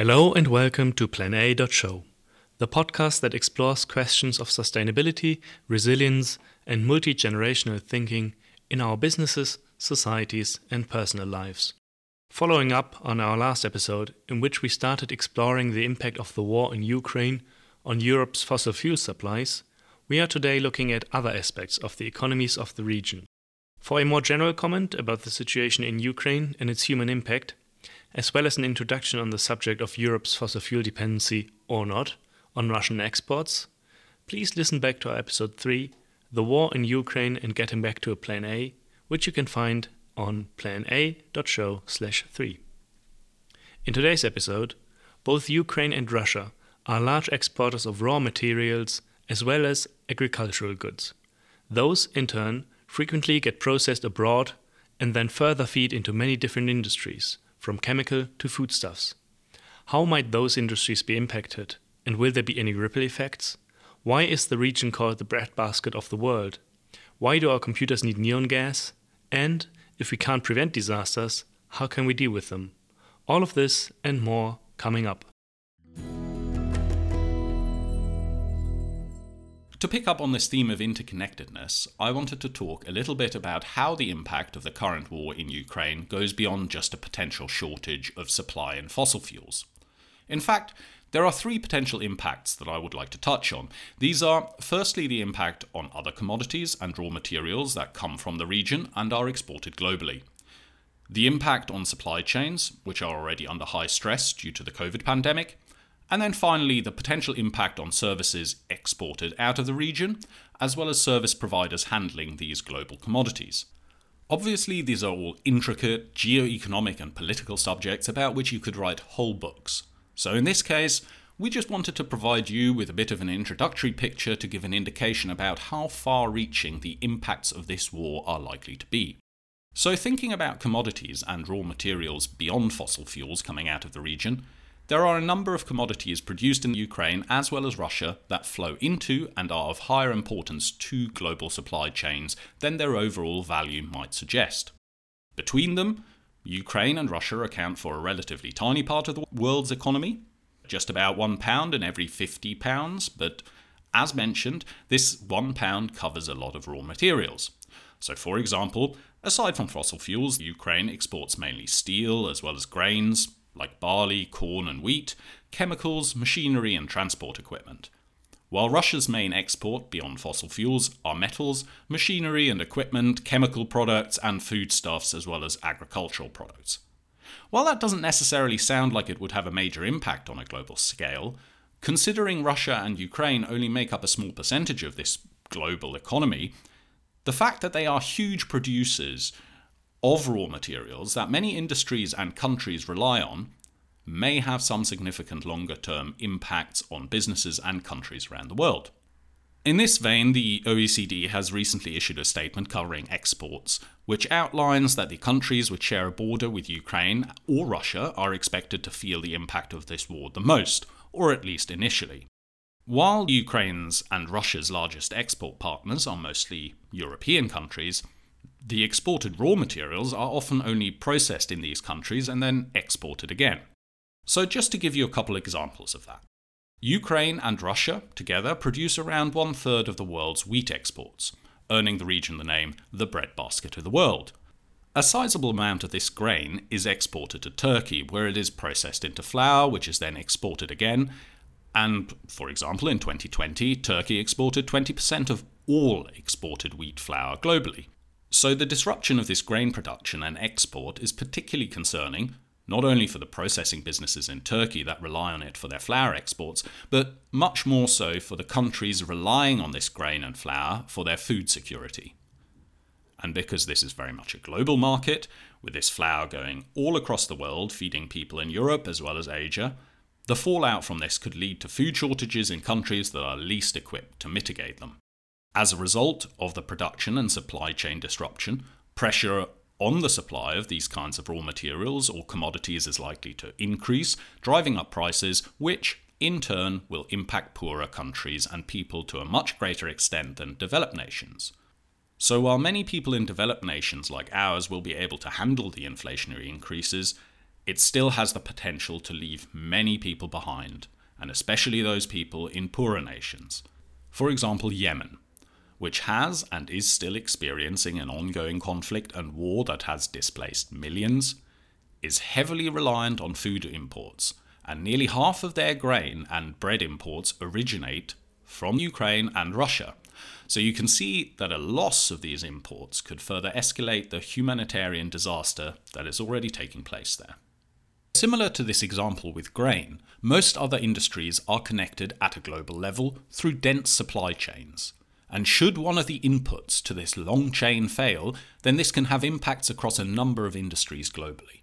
Hello and welcome to Plan A Show, the podcast that explores questions of sustainability, resilience, and multi generational thinking in our businesses, societies, and personal lives. Following up on our last episode, in which we started exploring the impact of the war in Ukraine on Europe's fossil fuel supplies, we are today looking at other aspects of the economies of the region. For a more general comment about the situation in Ukraine and its human impact, as well as an introduction on the subject of Europe's fossil fuel dependency or not on Russian exports, please listen back to our episode 3, The War in Ukraine and Getting Back to a Plan A, which you can find on plana.show/3. In today's episode, both Ukraine and Russia are large exporters of raw materials as well as agricultural goods. Those, in turn, frequently get processed abroad and then further feed into many different industries, from chemical to foodstuffs. How might those industries be impacted, and will there be any ripple effects? Why is the region called the breadbasket of the world? Why do our computers need neon gas? And if we can't prevent disasters, how can we deal with them? All of this and more coming up. To pick up on this theme of interconnectedness, I wanted to talk a little bit about how the impact of the current war in Ukraine goes beyond just a potential shortage of supply in fossil fuels. In fact, there are three potential impacts that I would like to touch on. These are firstly the impact on other commodities and raw materials that come from the region and are exported globally. The impact on supply chains, which are already under high stress due to the COVID pandemic, and then finally, the potential impact on services exported out of the region, as well as service providers handling these global commodities. Obviously, these are all intricate geo-economic and political subjects about which you could write whole books. So, in this case, we just wanted to provide you with a bit of an introductory picture to give an indication about how far reaching the impacts of this war are likely to be. So, thinking about commodities and raw materials beyond fossil fuels coming out of the region, there are a number of commodities produced in Ukraine as well as Russia that flow into and are of higher importance to global supply chains than their overall value might suggest. Between them, Ukraine and Russia account for a relatively tiny part of the world's economy, just about one pound in every 50 pounds, but as mentioned, this one pound covers a lot of raw materials. So, for example, aside from fossil fuels, Ukraine exports mainly steel as well as grains, like barley, corn, and wheat, chemicals, machinery, and transport equipment. While Russia's main export beyond fossil fuels are metals, machinery and equipment, chemical products, and foodstuffs, as well as agricultural products. While that doesn't necessarily sound like it would have a major impact on a global scale, considering Russia and Ukraine only make up a small percentage of this global economy, the fact that they are huge producers of raw materials that many industries and countries rely on may have some significant longer term impacts on businesses and countries around the world. In this vein, the OECD has recently issued a statement covering exports, which outlines that the countries which share a border with Ukraine or Russia are expected to feel the impact of this war the most, or at least initially. While Ukraine's and Russia's largest export partners are mostly European countries, the exported raw materials are often only processed in these countries and then exported again. So, just to give you a couple examples of that. Ukraine and Russia together produce around one third of the world's wheat exports, earning the region the name the breadbasket of the world. A sizable amount of this grain is exported to Turkey, where it is processed into flour, which is then exported again. And, for example, in 2020, Turkey exported 20% of all exported wheat flour globally. So, the disruption of this grain production and export is particularly concerning, not only for the processing businesses in Turkey that rely on it for their flour exports, but much more so for the countries relying on this grain and flour for their food security. And because this is very much a global market, with this flour going all across the world, feeding people in Europe as well as Asia, the fallout from this could lead to food shortages in countries that are least equipped to mitigate them. As a result of the production and supply chain disruption, pressure on the supply of these kinds of raw materials or commodities is likely to increase, driving up prices, which in turn will impact poorer countries and people to a much greater extent than developed nations. So, while many people in developed nations like ours will be able to handle the inflationary increases, it still has the potential to leave many people behind, and especially those people in poorer nations. For example, Yemen, which has and is still experiencing an ongoing conflict and war that has displaced millions, is heavily reliant on food imports, and nearly half of their grain and bread imports originate from Ukraine and Russia. So you can see that a loss of these imports could further escalate the humanitarian disaster that is already taking place there. Similar to this example with grain, most other industries are connected at a global level through dense supply chains. And should one of the inputs to this long chain fail, then this can have impacts across a number of industries globally.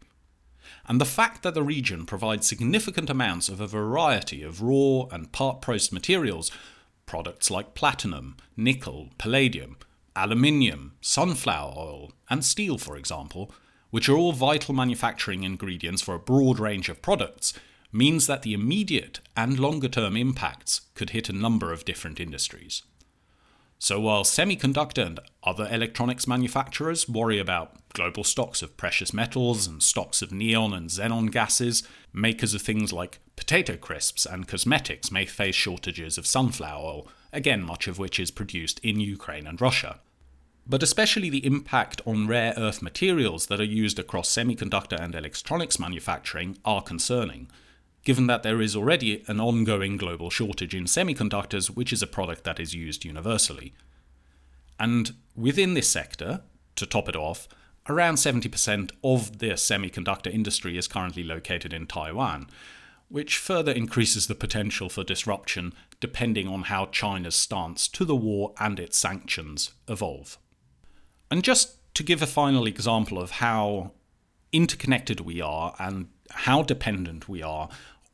And the fact that the region provides significant amounts of a variety of raw and part processed materials products like platinum, nickel, palladium, aluminium, sunflower oil, and steel, for example, which are all vital manufacturing ingredients for a broad range of products, means that the immediate and longer term impacts could hit a number of different industries. So while semiconductor and other electronics manufacturers worry about global stocks of precious metals and stocks of neon and xenon gases, makers of things like potato crisps and cosmetics may face shortages of sunflower oil, again much of which is produced in Ukraine and Russia. But especially the impact on rare earth materials that are used across semiconductor and electronics manufacturing are concerning given that there is already an ongoing global shortage in semiconductors, which is a product that is used universally. And within this sector, to top it off, around 70% of the semiconductor industry is currently located in Taiwan, which further increases the potential for disruption depending on how China's stance to the war and its sanctions evolve. And just to give a final example of how interconnected we are and how dependent we are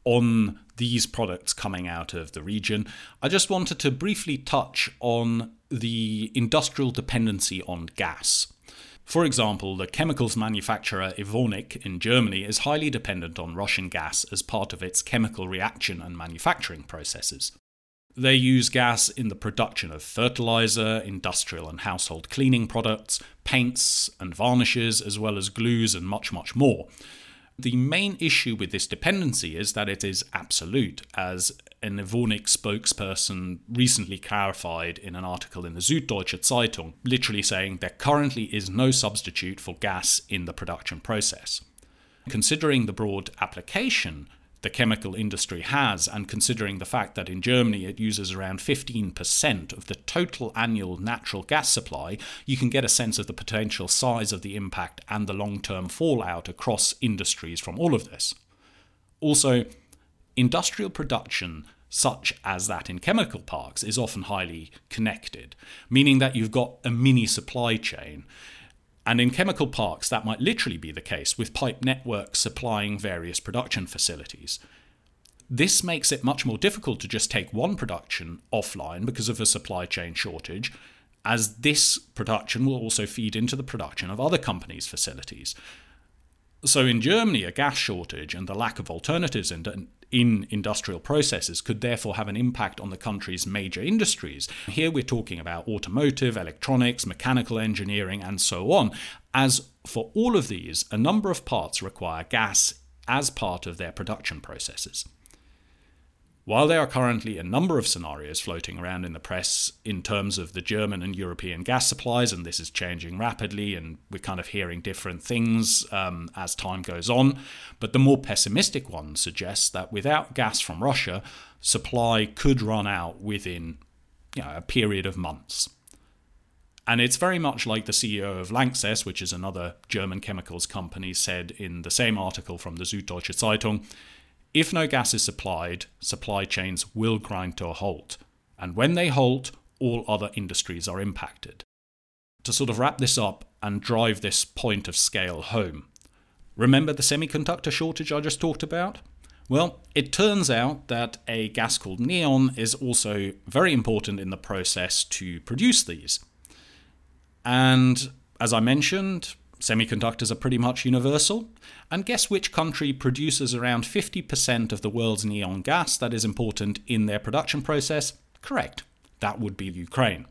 on these products coming out of the region. I just wanted to briefly touch on the industrial dependency on gas. For example, the chemicals manufacturer Evonik in Germany is highly dependent on Russian gas as part of its chemical reaction and manufacturing processes. They use gas in the production of fertilizer, industrial and household cleaning products, paints and varnishes, as well as glues and much, much more. The main issue with this dependency is that it is absolute, as an Evonik spokesperson recently clarified in an article in the Süddeutsche Zeitung, literally saying there currently is no substitute for gas in the production process. Considering the broad application the chemical industry has, and considering the fact that in Germany it uses around 15% of the total annual natural gas supply, you can get a sense of the potential size of the impact and the long term fallout across industries from all of this. Also, industrial production such as that in chemical parks, is often highly connected, meaning that you've got a mini supply chain. And in chemical parks, that might literally be the case, with pipe networks supplying various production facilities. This makes it much more difficult to just take one production offline because of a supply chain shortage, as this production will also feed into the production of other companies' facilities. So, in Germany, a gas shortage and the lack of alternatives in industrial processes could therefore have an impact on the country's major industries. Here we're talking about automotive, electronics, mechanical engineering, and so on. As for all of these, a number of parts require gas as part of their production processes. While there are currently a number of scenarios floating around in the press in terms of the German and European gas supplies, and this is changing rapidly, and we're kind of hearing different things um, as time goes on, but the more pessimistic one suggests that without gas from Russia, supply could run out within you know, a period of months. And it's very much like the CEO of Lanxess, which is another German chemicals company, said in the same article from the Süddeutsche Zeitung if no gas is supplied, supply chains will grind to a halt. And when they halt, all other industries are impacted. To sort of wrap this up and drive this point of scale home, remember the semiconductor shortage I just talked about? Well, it turns out that a gas called neon is also very important in the process to produce these. And as I mentioned, Semiconductors are pretty much universal. And guess which country produces around 50% of the world's neon gas that is important in their production process? Correct. That would be Ukraine.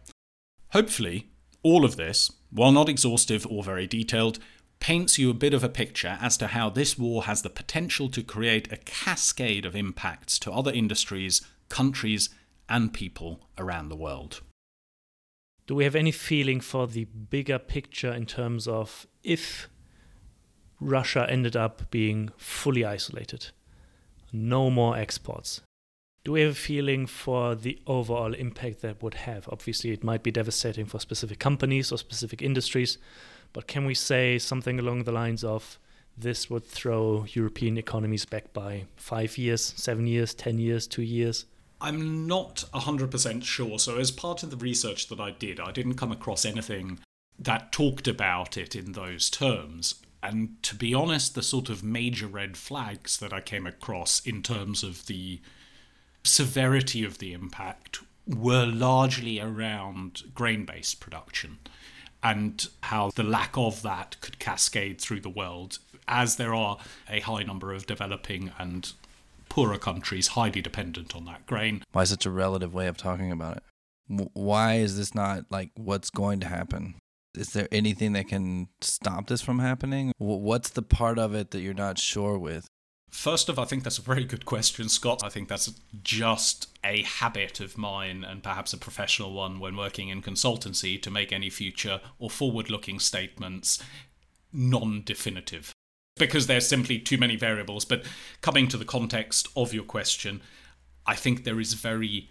Hopefully, all of this, while not exhaustive or very detailed, paints you a bit of a picture as to how this war has the potential to create a cascade of impacts to other industries, countries, and people around the world. Do we have any feeling for the bigger picture in terms of if Russia ended up being fully isolated, no more exports? Do we have a feeling for the overall impact that would have? Obviously, it might be devastating for specific companies or specific industries, but can we say something along the lines of this would throw European economies back by five years, seven years, ten years, two years? I'm not 100% sure. So, as part of the research that I did, I didn't come across anything that talked about it in those terms. And to be honest, the sort of major red flags that I came across in terms of the severity of the impact were largely around grain based production and how the lack of that could cascade through the world as there are a high number of developing and poorer countries highly dependent on that grain. Why such a relative way of talking about it? Why is this not like what's going to happen? Is there anything that can stop this from happening? What's the part of it that you're not sure with? First of, I think that's a very good question, Scott. I think that's just a habit of mine and perhaps a professional one when working in consultancy to make any future or forward looking statements non definitive because there's simply too many variables. But coming to the context of your question, I think there is very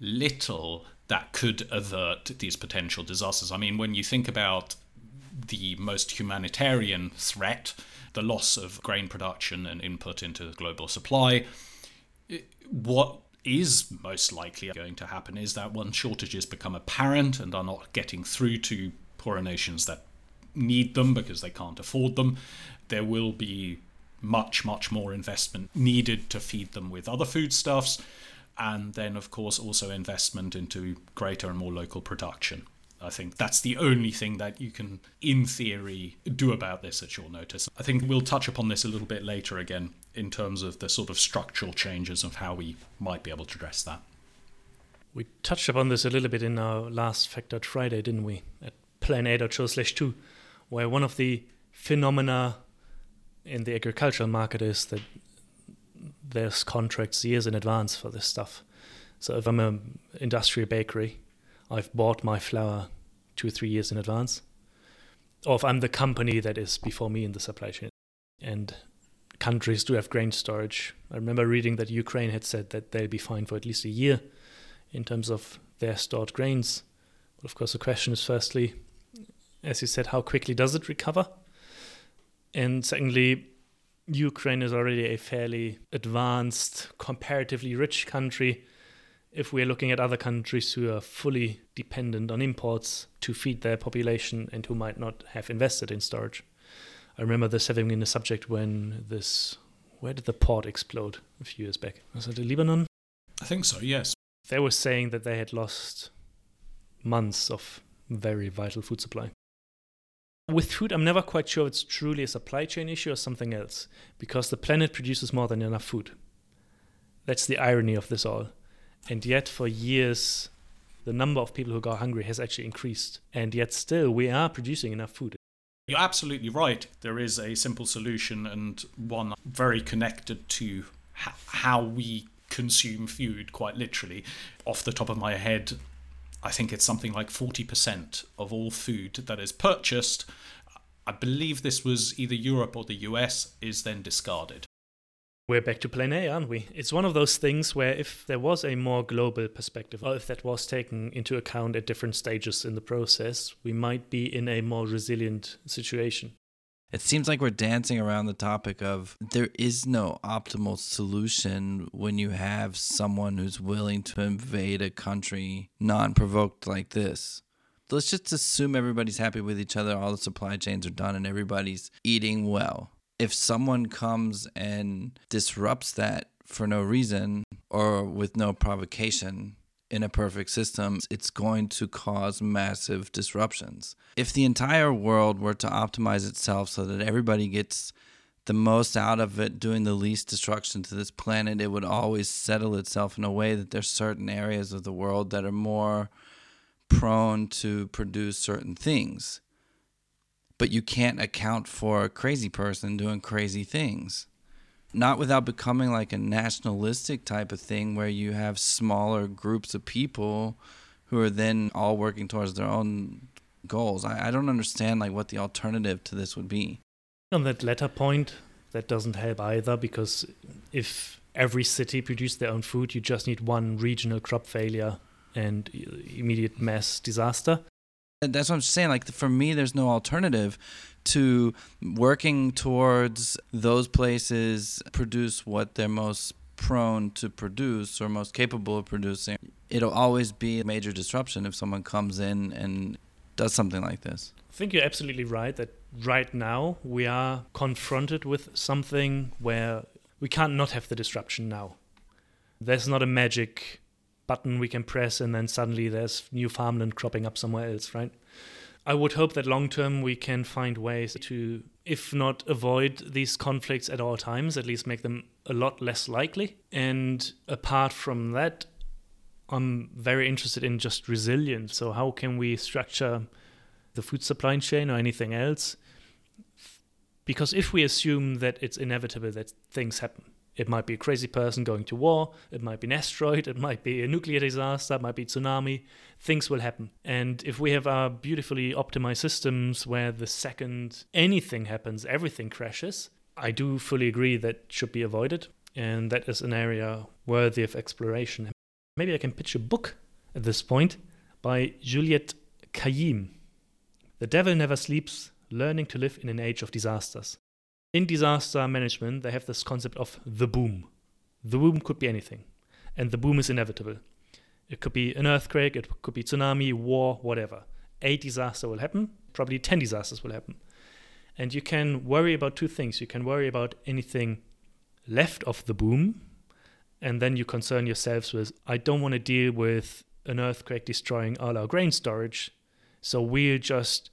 little that could avert these potential disasters. I mean, when you think about the most humanitarian threat, the loss of grain production and input into the global supply, what is most likely going to happen is that once shortages become apparent and are not getting through to poorer nations that need them because they can't afford them, there will be much, much more investment needed to feed them with other foodstuffs. And then, of course, also investment into greater and more local production. I think that's the only thing that you can, in theory, do about this at short notice. I think we'll touch upon this a little bit later again in terms of the sort of structural changes of how we might be able to address that. We touched upon this a little bit in our last Factored Friday, didn't we? At plan-a.show slash 2, where one of the phenomena in the agricultural market is that there's contracts years in advance for this stuff. So if I'm an industrial bakery, I've bought my flour two or three years in advance. Or if I'm the company that is before me in the supply chain. And countries do have grain storage. I remember reading that Ukraine had said that they'll be fine for at least a year in terms of their stored grains. But of course, the question is firstly, as you said, how quickly does it recover? And secondly, Ukraine is already a fairly advanced, comparatively rich country. If we're looking at other countries who are fully dependent on imports to feed their population and who might not have invested in storage. I remember this having been a subject when this where did the port explode a few years back? Was it in Lebanon? I think so, yes. They were saying that they had lost months of very vital food supply. With food, I'm never quite sure it's truly a supply chain issue or something else, because the planet produces more than enough food. That's the irony of this all. And yet, for years, the number of people who go hungry has actually increased. And yet, still, we are producing enough food. You're absolutely right. There is a simple solution and one very connected to how we consume food, quite literally. Off the top of my head, I think it's something like 40% of all food that is purchased. I believe this was either Europe or the US, is then discarded. We're back to plan A, aren't we? It's one of those things where if there was a more global perspective, or if that was taken into account at different stages in the process, we might be in a more resilient situation. It seems like we're dancing around the topic of there is no optimal solution when you have someone who's willing to invade a country non provoked like this. Let's just assume everybody's happy with each other, all the supply chains are done, and everybody's eating well. If someone comes and disrupts that for no reason or with no provocation, in a perfect system, it's going to cause massive disruptions. If the entire world were to optimize itself so that everybody gets the most out of it doing the least destruction to this planet, it would always settle itself in a way that there's certain areas of the world that are more prone to produce certain things. but you can't account for a crazy person doing crazy things. Not without becoming like a nationalistic type of thing where you have smaller groups of people who are then all working towards their own goals. I, I don't understand like what the alternative to this would be. On that latter point, that doesn't help either because if every city produced their own food, you just need one regional crop failure and immediate mass disaster. And that's what I'm saying. Like for me, there's no alternative to working towards those places produce what they're most prone to produce or most capable of producing. It'll always be a major disruption if someone comes in and does something like this. I think you're absolutely right that right now we are confronted with something where we can't not have the disruption now. There's not a magic button we can press and then suddenly there's new farmland cropping up somewhere else, right? I would hope that long term we can find ways to, if not avoid these conflicts at all times, at least make them a lot less likely. And apart from that, I'm very interested in just resilience. So, how can we structure the food supply chain or anything else? Because if we assume that it's inevitable that things happen, it might be a crazy person going to war, it might be an asteroid, it might be a nuclear disaster, it might be tsunami. Things will happen. And if we have our beautifully optimized systems where the second anything happens, everything crashes, I do fully agree that should be avoided. And that is an area worthy of exploration. Maybe I can pitch a book at this point by Juliette Kayyem. The Devil Never Sleeps Learning to Live in an Age of Disasters in disaster management, they have this concept of the boom. The boom could be anything, and the boom is inevitable. It could be an earthquake, it could be tsunami, war, whatever. A disaster will happen, probably 10 disasters will happen. And you can worry about two things. You can worry about anything left of the boom, and then you concern yourselves with, I don't want to deal with an earthquake destroying all our grain storage, so we'll just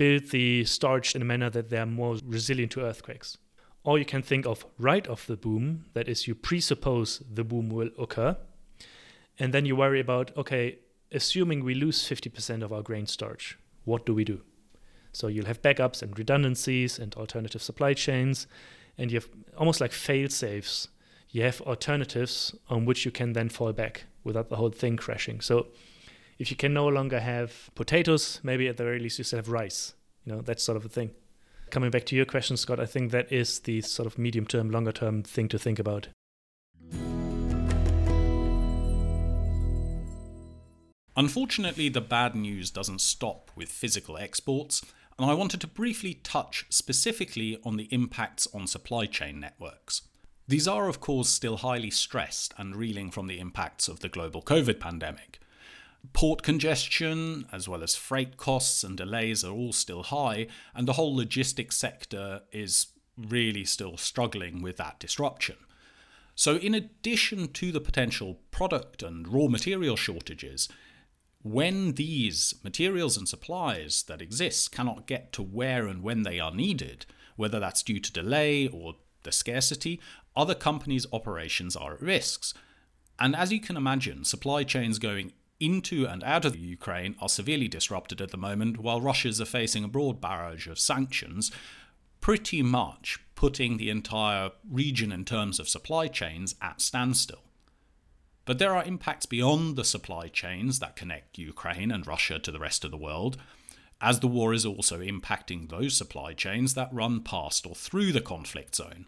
build the storage in a manner that they're more resilient to earthquakes. Or you can think of right of the boom, that is, you presuppose the boom will occur, and then you worry about, okay, assuming we lose 50% of our grain storage, what do we do? So you'll have backups and redundancies and alternative supply chains, and you have almost like fail safes. You have alternatives on which you can then fall back without the whole thing crashing. So if you can no longer have potatoes, maybe at the very least you still have rice. You know, that sort of a thing. Coming back to your question, Scott, I think that is the sort of medium term, longer term thing to think about. Unfortunately, the bad news doesn't stop with physical exports, and I wanted to briefly touch specifically on the impacts on supply chain networks. These are, of course, still highly stressed and reeling from the impacts of the global COVID pandemic. Port congestion, as well as freight costs and delays, are all still high, and the whole logistics sector is really still struggling with that disruption. So, in addition to the potential product and raw material shortages, when these materials and supplies that exist cannot get to where and when they are needed, whether that's due to delay or the scarcity, other companies' operations are at risks. And as you can imagine, supply chains going into and out of Ukraine are severely disrupted at the moment, while Russia's are facing a broad barrage of sanctions, pretty much putting the entire region in terms of supply chains at standstill. But there are impacts beyond the supply chains that connect Ukraine and Russia to the rest of the world, as the war is also impacting those supply chains that run past or through the conflict zone.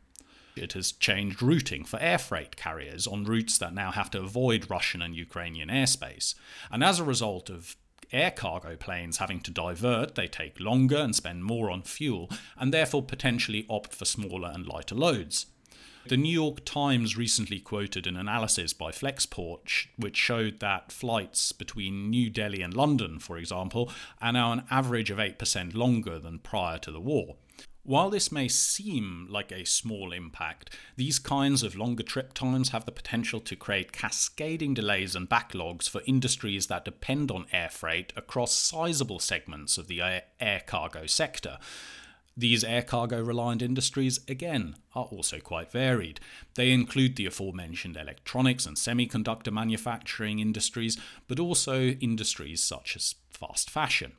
It has changed routing for air freight carriers on routes that now have to avoid Russian and Ukrainian airspace. And as a result of air cargo planes having to divert, they take longer and spend more on fuel, and therefore potentially opt for smaller and lighter loads. The New York Times recently quoted an analysis by Flexport which showed that flights between New Delhi and London, for example, are now an average of 8% longer than prior to the war. While this may seem like a small impact, these kinds of longer trip times have the potential to create cascading delays and backlogs for industries that depend on air freight across sizable segments of the air cargo sector. These air cargo reliant industries, again, are also quite varied. They include the aforementioned electronics and semiconductor manufacturing industries, but also industries such as fast fashion.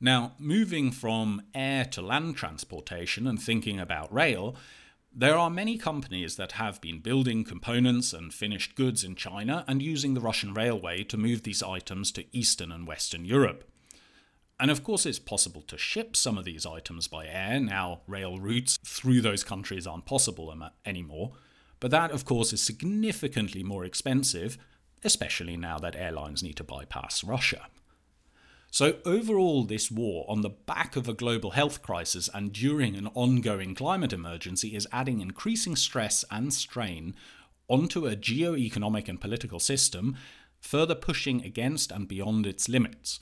Now, moving from air to land transportation and thinking about rail, there are many companies that have been building components and finished goods in China and using the Russian railway to move these items to Eastern and Western Europe. And of course, it's possible to ship some of these items by air. Now, rail routes through those countries aren't possible anymore. But that, of course, is significantly more expensive, especially now that airlines need to bypass Russia. So, overall, this war, on the back of a global health crisis and during an ongoing climate emergency, is adding increasing stress and strain onto a geo-economic and political system, further pushing against and beyond its limits.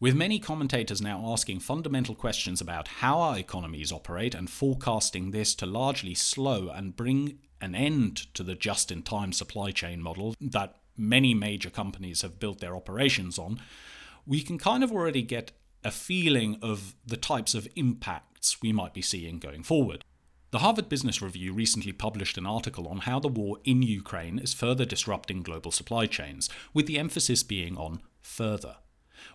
With many commentators now asking fundamental questions about how our economies operate and forecasting this to largely slow and bring an end to the just in time supply chain model that many major companies have built their operations on, we can kind of already get a feeling of the types of impacts we might be seeing going forward. The Harvard Business Review recently published an article on how the war in Ukraine is further disrupting global supply chains, with the emphasis being on further.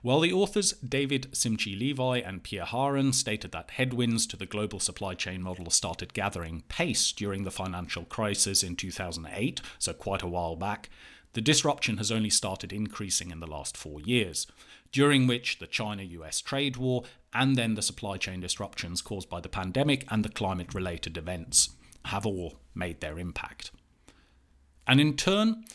While the authors David Simchi Levi and Pierre Haren stated that headwinds to the global supply chain model started gathering pace during the financial crisis in 2008, so quite a while back, the disruption has only started increasing in the last four years, during which the China US trade war and then the supply chain disruptions caused by the pandemic and the climate related events have all made their impact. And in turn,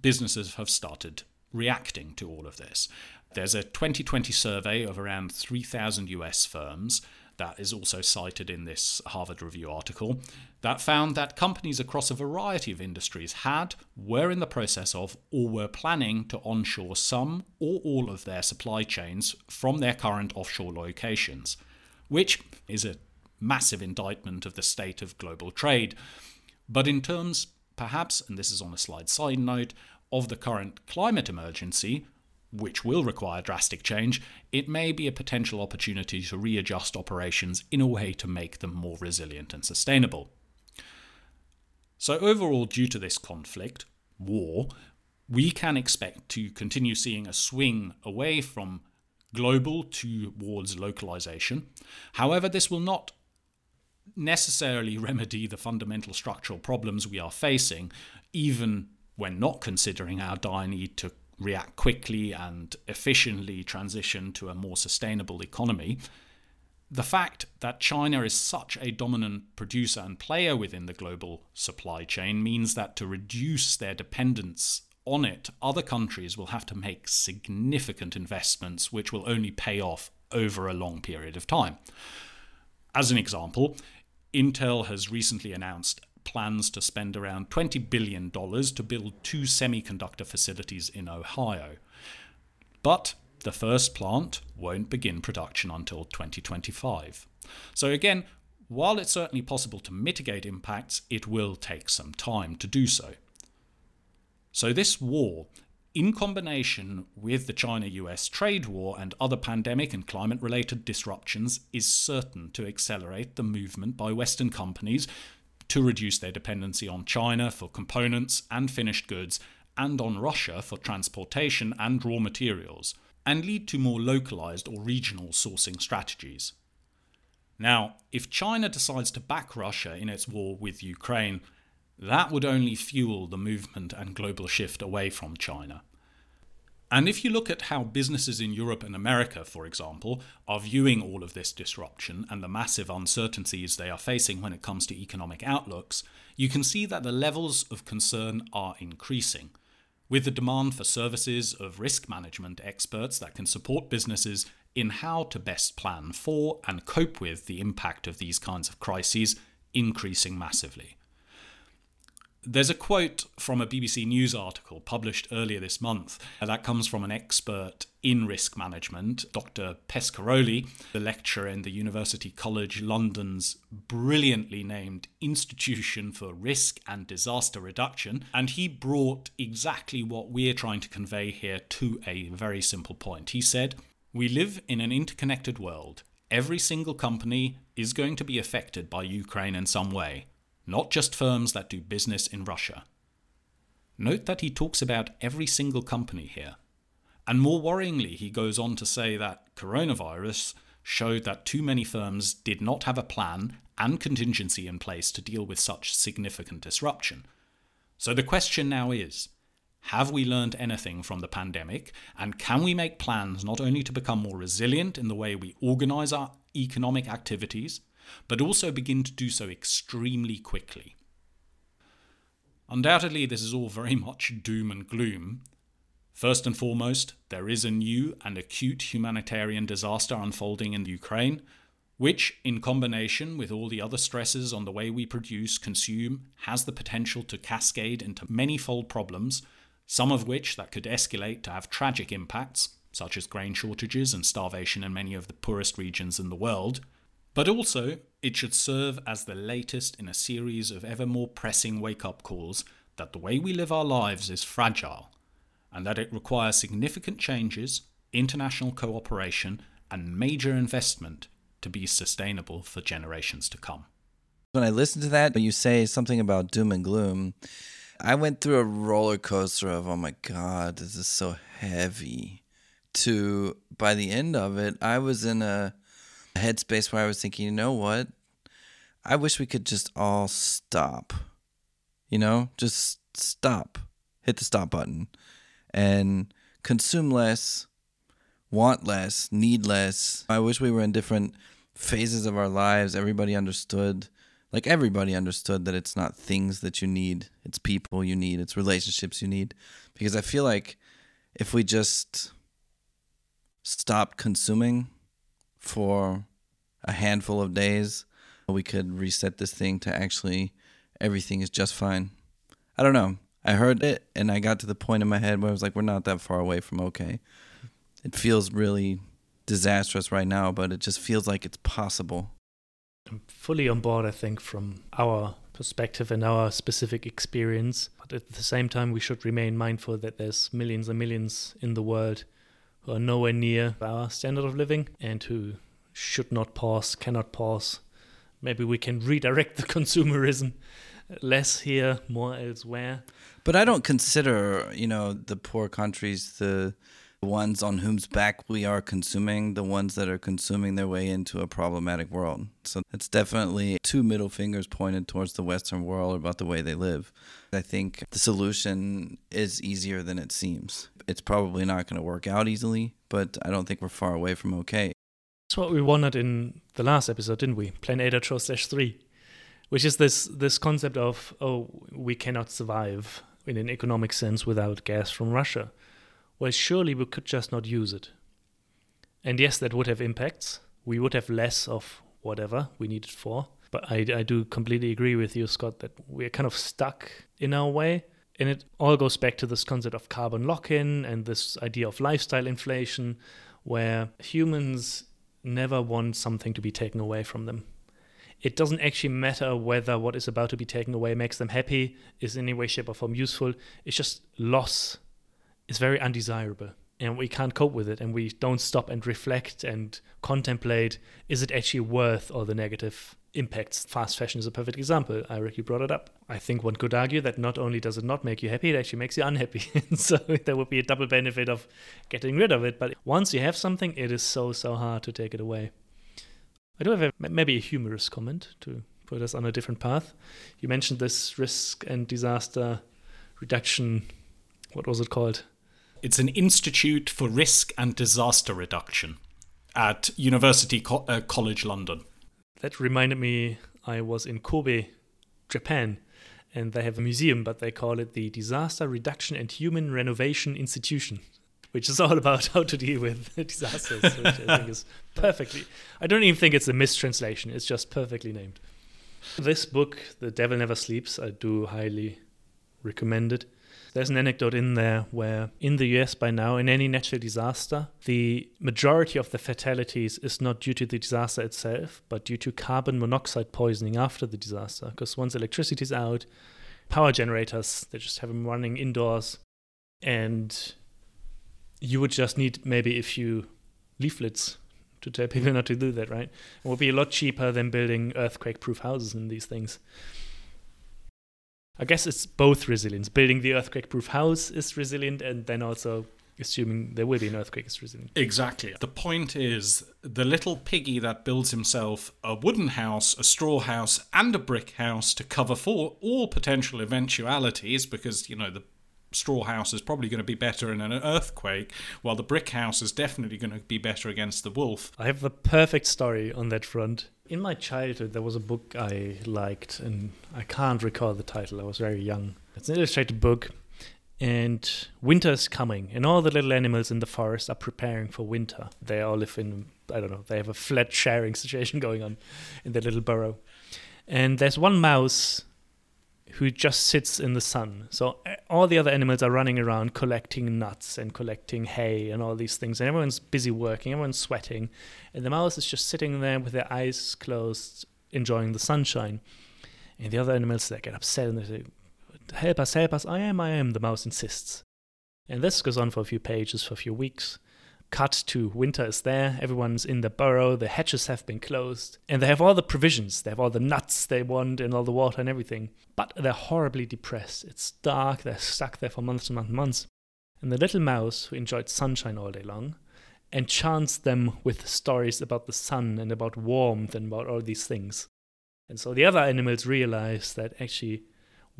businesses have started reacting to all of this. There's a 2020 survey of around 3,000 US firms that is also cited in this Harvard Review article, that found that companies across a variety of industries had, were in the process of, or were planning to onshore some or all of their supply chains from their current offshore locations, which is a massive indictment of the state of global trade. But in terms, perhaps, and this is on a slight side note, of the current climate emergency, which will require drastic change, it may be a potential opportunity to readjust operations in a way to make them more resilient and sustainable. So, overall, due to this conflict, war, we can expect to continue seeing a swing away from global towards localization. However, this will not necessarily remedy the fundamental structural problems we are facing, even when not considering our dire need to react quickly and efficiently transition to a more sustainable economy. The fact that China is such a dominant producer and player within the global supply chain means that to reduce their dependence on it, other countries will have to make significant investments, which will only pay off over a long period of time. As an example, Intel has recently announced plans to spend around $20 billion to build two semiconductor facilities in Ohio. But the first plant won't begin production until 2025. So, again, while it's certainly possible to mitigate impacts, it will take some time to do so. So, this war, in combination with the China US trade war and other pandemic and climate related disruptions, is certain to accelerate the movement by Western companies to reduce their dependency on China for components and finished goods, and on Russia for transportation and raw materials, and lead to more localized or regional sourcing strategies. Now, if China decides to back Russia in its war with Ukraine, that would only fuel the movement and global shift away from China. And if you look at how businesses in Europe and America, for example, are viewing all of this disruption and the massive uncertainties they are facing when it comes to economic outlooks, you can see that the levels of concern are increasing. With the demand for services of risk management experts that can support businesses in how to best plan for and cope with the impact of these kinds of crises increasing massively. There's a quote from a BBC News article published earlier this month that comes from an expert in risk management, Dr. Pescaroli, the lecturer in the University College London's brilliantly named Institution for Risk and Disaster Reduction. And he brought exactly what we're trying to convey here to a very simple point. He said, We live in an interconnected world. Every single company is going to be affected by Ukraine in some way not just firms that do business in Russia. Note that he talks about every single company here. And more worryingly, he goes on to say that coronavirus showed that too many firms did not have a plan and contingency in place to deal with such significant disruption. So the question now is have we learned anything from the pandemic? And can we make plans not only to become more resilient in the way we organize our economic activities, but also begin to do so extremely quickly? Undoubtedly, this is all very much doom and gloom. First and foremost, there is a new and acute humanitarian disaster unfolding in the Ukraine, which, in combination with all the other stresses on the way we produce, consume, has the potential to cascade into many-fold problems, some of which that could escalate to have tragic impacts, such as grain shortages and starvation in many of the poorest regions in the world. But also, it should serve as the latest in a series of ever more pressing wake up calls that the way we live our lives is fragile, and that it requires significant changes, international cooperation, and major investment to be sustainable for generations to come. When I listen to that, when you say something about doom and gloom. I went through a roller coaster of, oh my God, this is so heavy. To by the end of it, I was in a headspace where I was thinking, you know what? I wish we could just all stop. You know, just stop. Hit the stop button and consume less, want less, need less. I wish we were in different phases of our lives. Everybody understood, like everybody understood that it's not things that you need, it's people you need, it's relationships you need. Because I feel like if we just stopped consuming for a handful of days, we could reset this thing to actually everything is just fine. I don't know. I heard it and I got to the point in my head where I was like, we're not that far away from okay. It feels really disastrous right now, but it just feels like it's possible. I'm fully on board, I think, from our perspective and our specific experience. But at the same time, we should remain mindful that there's millions and millions in the world who are nowhere near our standard of living and who should not pause, cannot pause. Maybe we can redirect the consumerism less here, more elsewhere. But I don't consider, you know, the poor countries the ones on whose back we are consuming, the ones that are consuming their way into a problematic world. So it's definitely two middle fingers pointed towards the Western world about the way they live. I think the solution is easier than it seems. It's probably not going to work out easily, but I don't think we're far away from okay. That's what we wanted in the last episode, didn't we? Plan A show slash 3, which is this, this concept of, oh, we cannot survive in an economic sense without gas from Russia. Well, surely we could just not use it. And yes, that would have impacts. We would have less of whatever we need it for. But I, I do completely agree with you, Scott, that we're kind of stuck in our way. And it all goes back to this concept of carbon lock in and this idea of lifestyle inflation, where humans never want something to be taken away from them. It doesn't actually matter whether what is about to be taken away makes them happy, is in any way, shape, or form useful. It's just loss is very undesirable and we can't cope with it and we don't stop and reflect and contemplate is it actually worth all the negative impacts fast fashion is a perfect example. Eric you brought it up. I think one could argue that not only does it not make you happy it actually makes you unhappy. So there would be a double benefit of getting rid of it. But once you have something it is so so hard to take it away. I do have a, maybe a humorous comment to put us on a different path. You mentioned this risk and disaster reduction. What was it called? It's an institute for risk and disaster reduction at University Co- uh, College London. That reminded me, I was in Kobe, Japan, and they have a museum, but they call it the Disaster Reduction and Human Renovation Institution, which is all about how to deal with disasters, which I think is perfectly. I don't even think it's a mistranslation, it's just perfectly named. This book, The Devil Never Sleeps, I do highly recommend it. There's an anecdote in there where in the US by now, in any natural disaster, the majority of the fatalities is not due to the disaster itself, but due to carbon monoxide poisoning after the disaster. Because once electricity is out, power generators, they just have them running indoors. And you would just need maybe a few leaflets to tell people not to do that, right? It would be a lot cheaper than building earthquake proof houses and these things. I guess it's both resilience. Building the earthquake proof house is resilient, and then also assuming there will be an earthquake is resilient. Exactly. The point is the little piggy that builds himself a wooden house, a straw house, and a brick house to cover for all potential eventualities because, you know, the straw house is probably going to be better in an earthquake, while the brick house is definitely going to be better against the wolf. I have the perfect story on that front. In my childhood, there was a book I liked, and I can't recall the title. I was very young. It's an illustrated book, and winter is coming, and all the little animals in the forest are preparing for winter. They all live in, I don't know, they have a flat sharing situation going on in their little burrow. And there's one mouse who just sits in the sun. So uh, all the other animals are running around collecting nuts and collecting hay and all these things. And everyone's busy working, everyone's sweating. And the mouse is just sitting there with their eyes closed, enjoying the sunshine. And the other animals, they get upset and they say, Help us, help us, I am, I am, the mouse insists. And this goes on for a few pages, for a few weeks cut to winter is there, everyone's in the burrow, the hatches have been closed, and they have all the provisions. They have all the nuts they want and all the water and everything. But they're horribly depressed. It's dark, they're stuck there for months and months and months. And the little mouse, who enjoyed sunshine all day long, enchants them with stories about the sun and about warmth and about all these things. And so the other animals realize that actually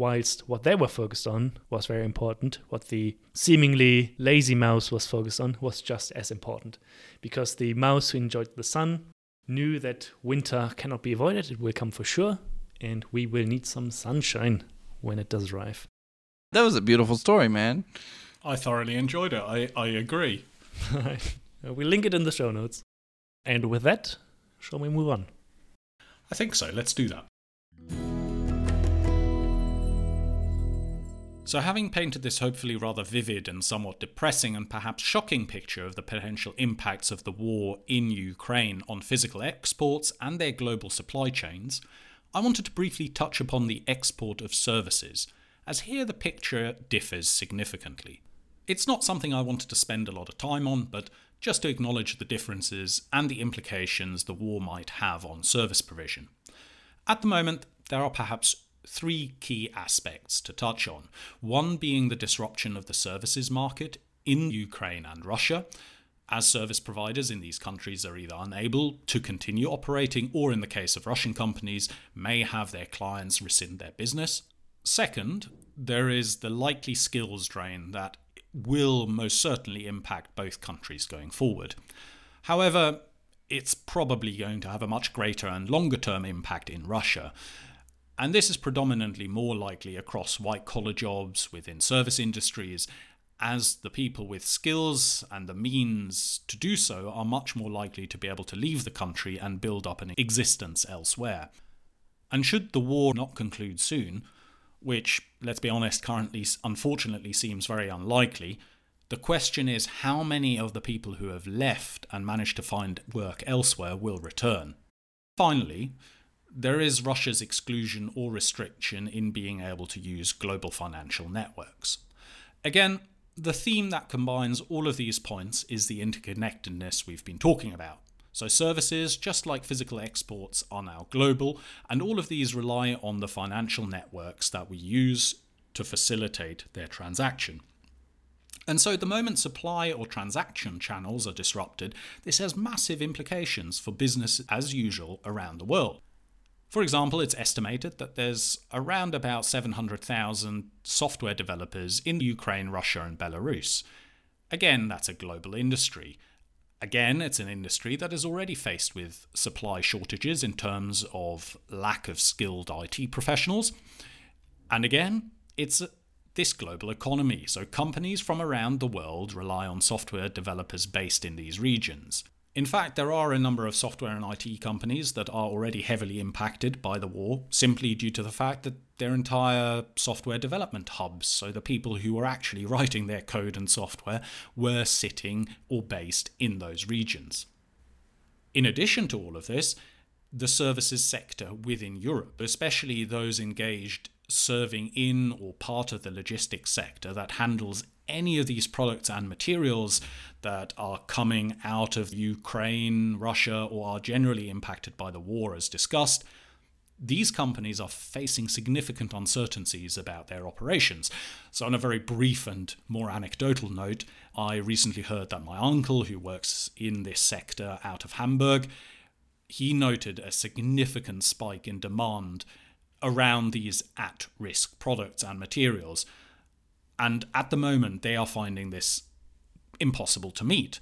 whilst what they were focused on was very important, what the seemingly lazy mouse was focused on was just as important. Because the mouse who enjoyed the sun knew that winter cannot be avoided, it will come for sure, and we will need some sunshine when it does arrive. That was a beautiful story, man. I thoroughly enjoyed it. I, I agree. we'll link it in the show notes. And with that, shall we move on? I think so. Let's do that. So, having painted this hopefully rather vivid and somewhat depressing and perhaps shocking picture of the potential impacts of the war in Ukraine on physical exports and their global supply chains, I wanted to briefly touch upon the export of services, as here the picture differs significantly. It's not something I wanted to spend a lot of time on, but just to acknowledge the differences and the implications the war might have on service provision. At the moment, there are perhaps three key aspects to touch on. One being the disruption of the services market in Ukraine and Russia, as service providers in these countries are either unable to continue operating or, in the case of Russian companies, may have their clients rescind their business. Second, there is the likely skills drain that will most certainly impact both countries going forward. However, it's probably going to have a much greater and longer term impact in Russia. And this is predominantly more likely across white collar jobs within service industries, as the people with skills and the means to do so are much more likely to be able to leave the country and build up an existence elsewhere. And should the war not conclude soon, which, let's be honest, currently unfortunately seems very unlikely, the question is how many of the people who have left and managed to find work elsewhere will return. Finally, there is Russia's exclusion or restriction in being able to use global financial networks. Again, the theme that combines all of these points is the interconnectedness we've been talking about. So, services, just like physical exports, are now global, and all of these rely on the financial networks that we use to facilitate their transaction. And so, the moment supply or transaction channels are disrupted, this has massive implications for business as usual around the world. For example, it's estimated that there's around about 700,000 software developers in Ukraine, Russia, and Belarus. Again, that's a global industry. Again, it's an industry that is already faced with supply shortages in terms of lack of skilled IT professionals. And again, it's this global economy, so companies from around the world rely on software developers based in these regions. In fact, there are a number of software and IT companies that are already heavily impacted by the war, simply due to the fact that their entire software development hubs, so the people who were actually writing their code and software, were sitting or based in those regions. In addition to all of this, the services sector within Europe, especially those engaged serving in or part of the logistics sector that handles any of these products and materials that are coming out of Ukraine, Russia, or are generally impacted by the war, as discussed, these companies are facing significant uncertainties about their operations. So, on a very brief and more anecdotal note, I recently heard that my uncle, who works in this sector out of Hamburg, he noted a significant spike in demand around these at risk products and materials. And at the moment, they are finding this impossible to meet.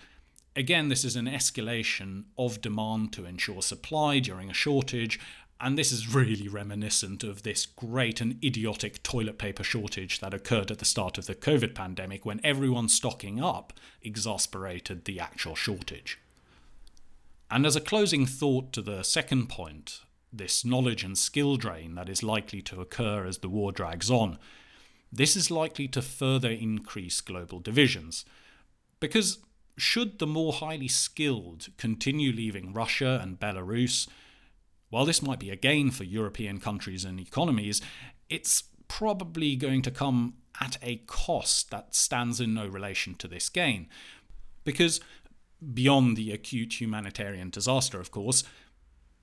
Again, this is an escalation of demand to ensure supply during a shortage, and this is really reminiscent of this great and idiotic toilet paper shortage that occurred at the start of the COVID pandemic when everyone stocking up exasperated the actual shortage. And as a closing thought to the second point, this knowledge and skill drain that is likely to occur as the war drags on, this is likely to further increase global divisions. Because should the more highly skilled continue leaving Russia and Belarus, while this might be a gain for European countries and economies, it's probably going to come at a cost that stands in no relation to this gain. Because beyond the acute humanitarian disaster, of course,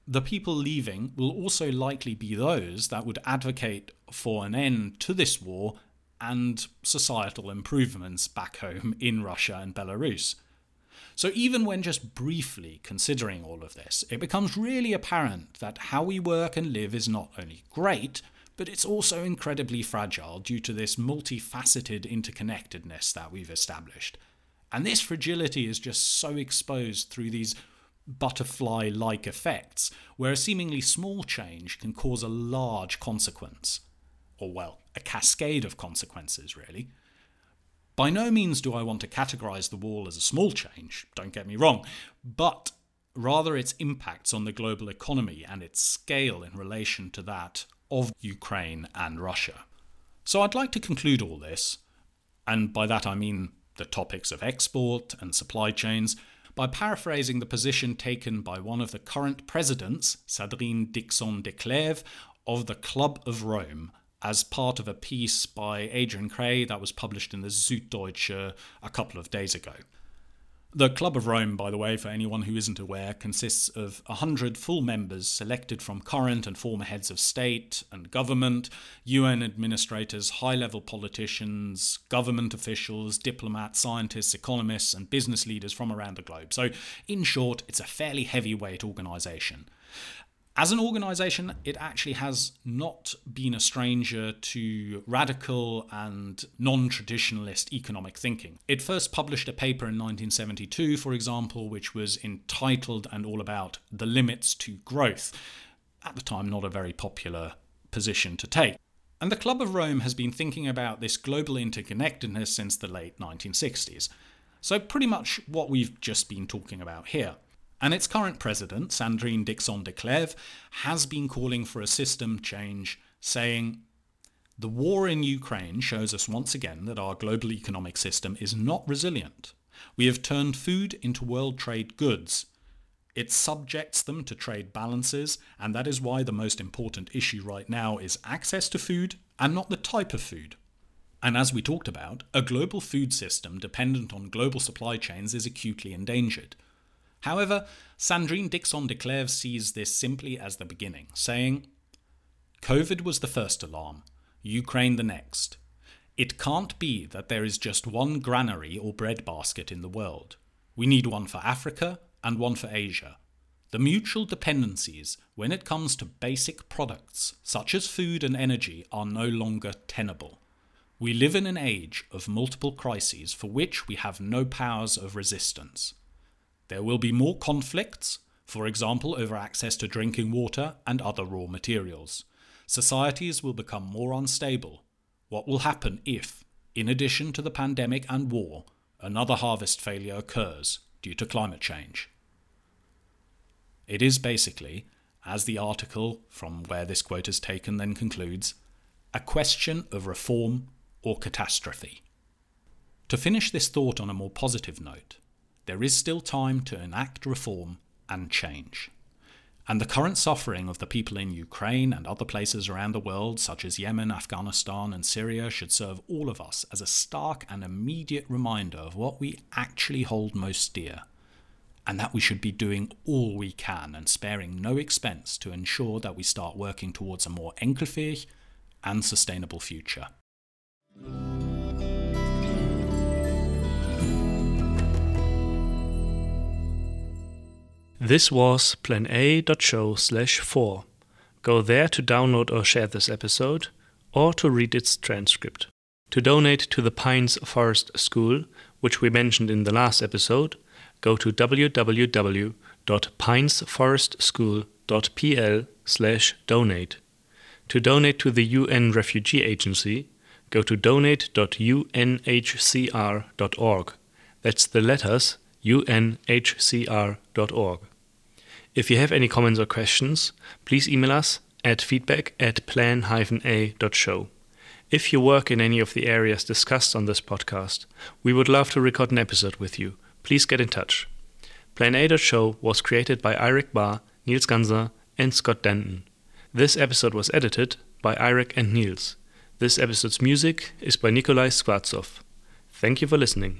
the people leaving will also likely be those that would advocate for an end to this war and societal improvements back home in Russia and Belarus. So, even when just briefly considering all of this, it becomes really apparent that how we work and live is not only great, but it's also incredibly fragile due to this multifaceted interconnectedness that we've established. And this fragility is just so exposed through these butterfly like effects, where a seemingly small change can cause a large consequence. Or, well, a cascade of consequences, really. By no means do I want to categorize the wall as a small change, don't get me wrong, but rather its impacts on the global economy and its scale in relation to that of Ukraine and Russia. So I'd like to conclude all this, and by that I mean the topics of export and supply chains, by paraphrasing the position taken by one of the current presidents, Sandrine Dixson-Declève, of the Club of Rome, as part of a piece by Andrian Kreye that was published in the Süddeutsche a couple of days ago. The Club of Rome, by the way, for anyone who isn't aware, consists of 100 full members selected from current and former heads of state and government, UN administrators, high level politicians, government officials, diplomats, scientists, economists, and business leaders from around the globe. So, in short, it's a fairly heavyweight organisation. As an organization, it actually has not been a stranger to radical and non traditionalist economic thinking. It first published a paper in 1972, for example, which was entitled and all about the limits to growth. At the time, not a very popular position to take. And the Club of Rome has been thinking about this global interconnectedness since the late 1960s. So, pretty much what we've just been talking about here. And its current president, Sandrine Dixson-Declève, has been calling for a system change, saying, The war in Ukraine shows us once again that our global economic system is not resilient. We have turned food into world trade goods. It subjects them to trade balances, and that is why the most important issue right now is access to food and not the type of food. And as we talked about, a global food system dependent on global supply chains is acutely endangered. However, Sandrine Dixson-Declève sees this simply as the beginning, saying, COVID was the first alarm, Ukraine the next. It can't be that there is just one granary or breadbasket in the world. We need one for Africa and one for Asia. The mutual dependencies when it comes to basic products, such as food and energy, are no longer tenable. We live in an age of multiple crises for which we have no powers of resistance. There will be more conflicts, for example, over access to drinking water and other raw materials. Societies will become more unstable. What will happen if, in addition to the pandemic and war, another harvest failure occurs due to climate change? It is basically, as the article from where this quote is taken then concludes, a question of reform or catastrophe. To finish this thought on a more positive note, there is still time to enact reform and change. And the current suffering of the people in Ukraine and other places around the world, such as Yemen, Afghanistan, and Syria, should serve all of us as a stark and immediate reminder of what we actually hold most dear and that we should be doing all we can and sparing no expense to ensure that we start working towards a more enkelfähig and sustainable future. This was plan-a.show slash 4. Go there to download or share this episode or to read its transcript. To donate to the Pines Forest School, which we mentioned in the last episode, go to www.pinesforestschool.pl slash donate. To donate to the UN Refugee Agency, go to donate.unhcr.org. That's the letters unhcr.org. If you have any comments or questions, please email us at feedback at plan-a.show. If you work in any of the areas discussed on this podcast, we would love to record an episode with you. Please get in touch. Plan A Show was created by Eirik Barr, Niels Ganser, and Scott Denton. This episode was edited by Eirik and Niels. This episode's music is by Nikolai Skvartsov. Thank you for listening.